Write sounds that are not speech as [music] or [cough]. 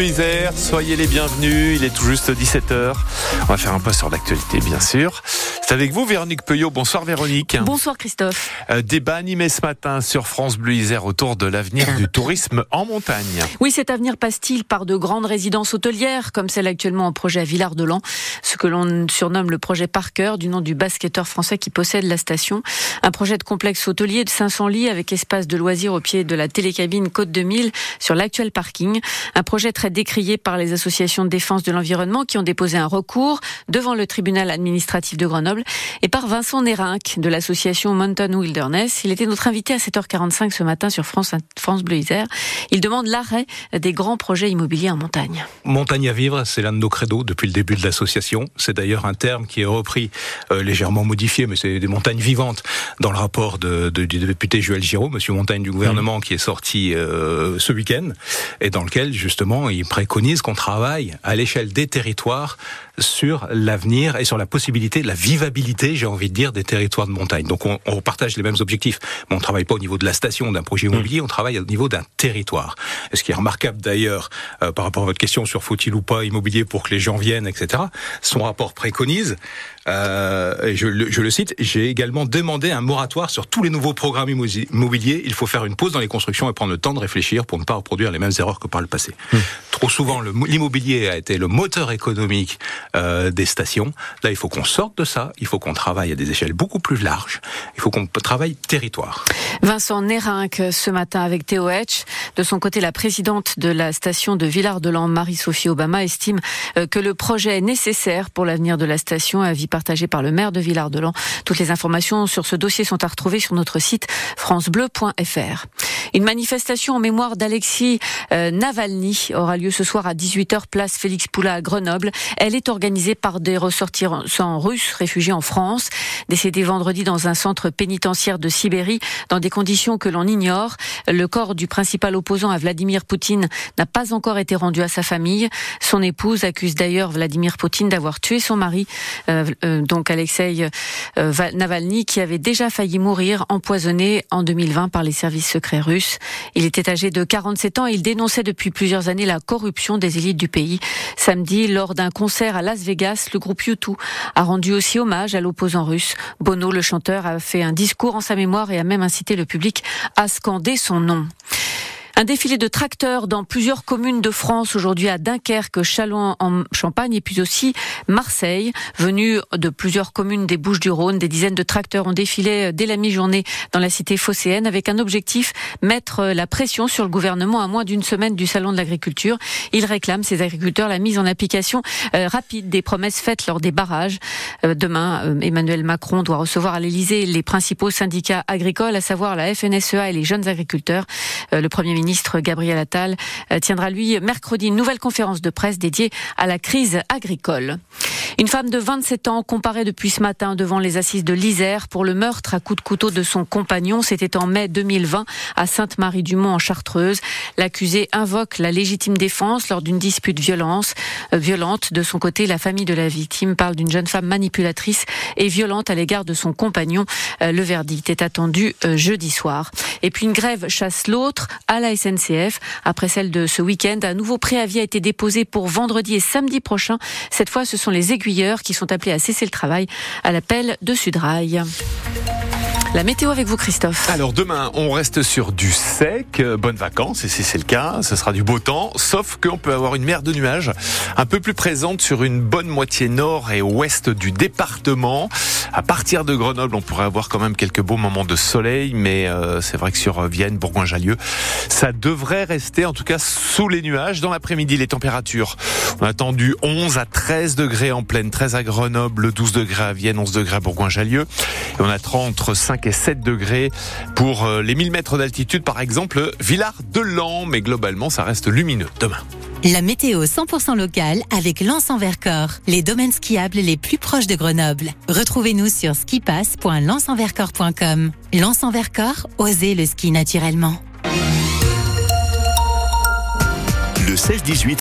Bleu Isère, soyez les bienvenus, il est tout juste 17h. On va faire un point sur l'actualité bien sûr. C'est avec vous Véronique Peuillot, bonsoir Véronique. Bonsoir Christophe. Euh, débat animé ce matin sur France Bleu Isère autour de l'avenir du [laughs] tourisme en montagne. Oui, cet avenir passe-t-il par de grandes résidences hôtelières comme celle actuellement en projet à Villard-de-Lans, ce que l'on surnomme le projet Parker du nom du basketteur français qui possède la station. Un projet de complexe hôtelier de 500 lits avec espace de loisirs au pied de la télécabine Côte 2000 sur l'actuel parking. Un projet très décrié par les associations de défense de l'environnement qui ont déposé un recours devant le tribunal administratif de Grenoble et par Vincent Nérinck de l'association Mountain Wilderness. Il était notre invité à 7h45 ce matin sur France, France Bleu Isère. Il demande l'arrêt des grands projets immobiliers en montagne. Montagne à vivre, c'est l'un de nos credos depuis le début de l'association. C'est d'ailleurs un terme qui est repris, euh, légèrement modifié, mais c'est des montagnes vivantes dans le rapport de, de, du député Joël Giraud, monsieur Montagne du gouvernement, mmh. qui est sorti euh, ce week-end, et dans lequel justement il préconise qu'on travaille à l'échelle des territoires sur l'avenir et sur la possibilité, la vivabilité, j'ai envie de dire, des territoires de montagne. Donc on, on partage les mêmes objectifs, mais on travaille pas au niveau de la station d'un projet immobilier, on travaille au niveau d'un territoire. Et ce qui est remarquable d'ailleurs euh, par rapport à votre question sur faut-il ou pas immobilier pour que les gens viennent, etc. Son rapport préconise, euh, je, je le cite, j'ai également demandé un moratoire sur tous les nouveaux programmes immobiliers. Il faut faire une pause dans les constructions et prendre le temps de réfléchir pour ne pas reproduire les mêmes erreurs que par le passé. Mmh. Trop souvent, l'immobilier a été le moteur économique euh, des stations. Là, il faut qu'on sorte de ça. Il faut qu'on travaille à des échelles beaucoup plus larges. Il faut qu'on travaille territoire. Vincent Nérinck, ce matin avec Théo Etch. De son côté, la présidente de la station de Villard-de-Lans, Marie-Sophie Obama, estime euh, que le projet est nécessaire pour l'avenir de la station. Avis partagé par le maire de Villard-de-Lans. Toutes les informations sur ce dossier sont à retrouver sur notre site francebleu.fr. Une manifestation en mémoire d'Alexis euh, Navalny aura lieu ce soir à 18h place Félix Poula à Grenoble. Elle est organisée par des ressortissants russes réfugiés en France, décédés vendredi dans un centre pénitentiaire de Sibérie dans des conditions que l'on ignore. Le corps du principal opposant à Vladimir Poutine n'a pas encore été rendu à sa famille. Son épouse accuse d'ailleurs Vladimir Poutine d'avoir tué son mari, euh, euh, donc Alexei Navalny, qui avait déjà failli mourir empoisonné en 2020 par les services secrets russes. Il était âgé de 47 ans et il dénonçait depuis plusieurs années la corruption des élites du pays. Samedi, lors d'un concert à Las Vegas, le groupe U2 a rendu aussi hommage à l'opposant russe. Bono, le chanteur, a fait un discours en sa mémoire et a même incité le public à scander son nom. Un défilé de tracteurs dans plusieurs communes de France aujourd'hui à Dunkerque, Châlons en Champagne et puis aussi Marseille. Venus de plusieurs communes des Bouches-du-Rhône, des dizaines de tracteurs ont défilé dès la mi-journée dans la cité phocéenne avec un objectif, mettre la pression sur le gouvernement à moins d'une semaine du salon de l'agriculture. Ils réclament, ces agriculteurs, la mise en application euh, rapide des promesses faites lors des barrages. Euh, demain, euh, Emmanuel Macron doit recevoir à l'Elysée les principaux syndicats agricoles, à savoir la FNSEA et les jeunes agriculteurs. le premier ministre Gabriel Attal euh, tiendra lui mercredi une nouvelle conférence de presse dédiée à la crise agricole. Une femme de 27 ans comparée depuis ce matin devant les assises de l'Isère pour le meurtre à coups de couteau de son compagnon. C'était en mai 2020 à Sainte-Marie-du-Mont en Chartreuse. L'accusé invoque la légitime défense lors d'une dispute violence, euh, violente. De son côté, la famille de la victime parle d'une jeune femme manipulatrice et violente à l'égard de son compagnon. Euh, le verdict est attendu jeudi soir. Et puis une grève chasse l'autre à la SNCF. Après celle de ce week-end, un nouveau préavis a été déposé pour vendredi et samedi prochain. Cette fois, ce sont les qui sont appelés à cesser le travail à l'appel de Sudrail. La météo avec vous, Christophe. Alors demain, on reste sur du sec. Bonnes vacances, et si c'est le cas, ce sera du beau temps. Sauf qu'on peut avoir une mer de nuages un peu plus présente sur une bonne moitié nord et ouest du département. À partir de Grenoble, on pourrait avoir quand même quelques beaux moments de soleil, mais euh, c'est vrai que sur Vienne, Bourgoin-Jallieu, ça devrait rester en tout cas sous les nuages. Dans l'après-midi, les températures, on a attendu 11 à 13 degrés en pleine, 13 à Grenoble, 12 degrés à Vienne, 11 degrés à Bourgoin-Jallieu. Et on attend entre 5 et 7 degrés pour euh, les 1000 mètres d'altitude, par exemple, Villard-de-Lans. Mais globalement, ça reste lumineux demain. La météo 100% locale avec Lens en Vercors, les domaines skiables les plus proches de Grenoble. Retrouvez-nous sur skipass.lensenvercors.com. Lens en Vercors, osez le ski naturellement. Le 16-18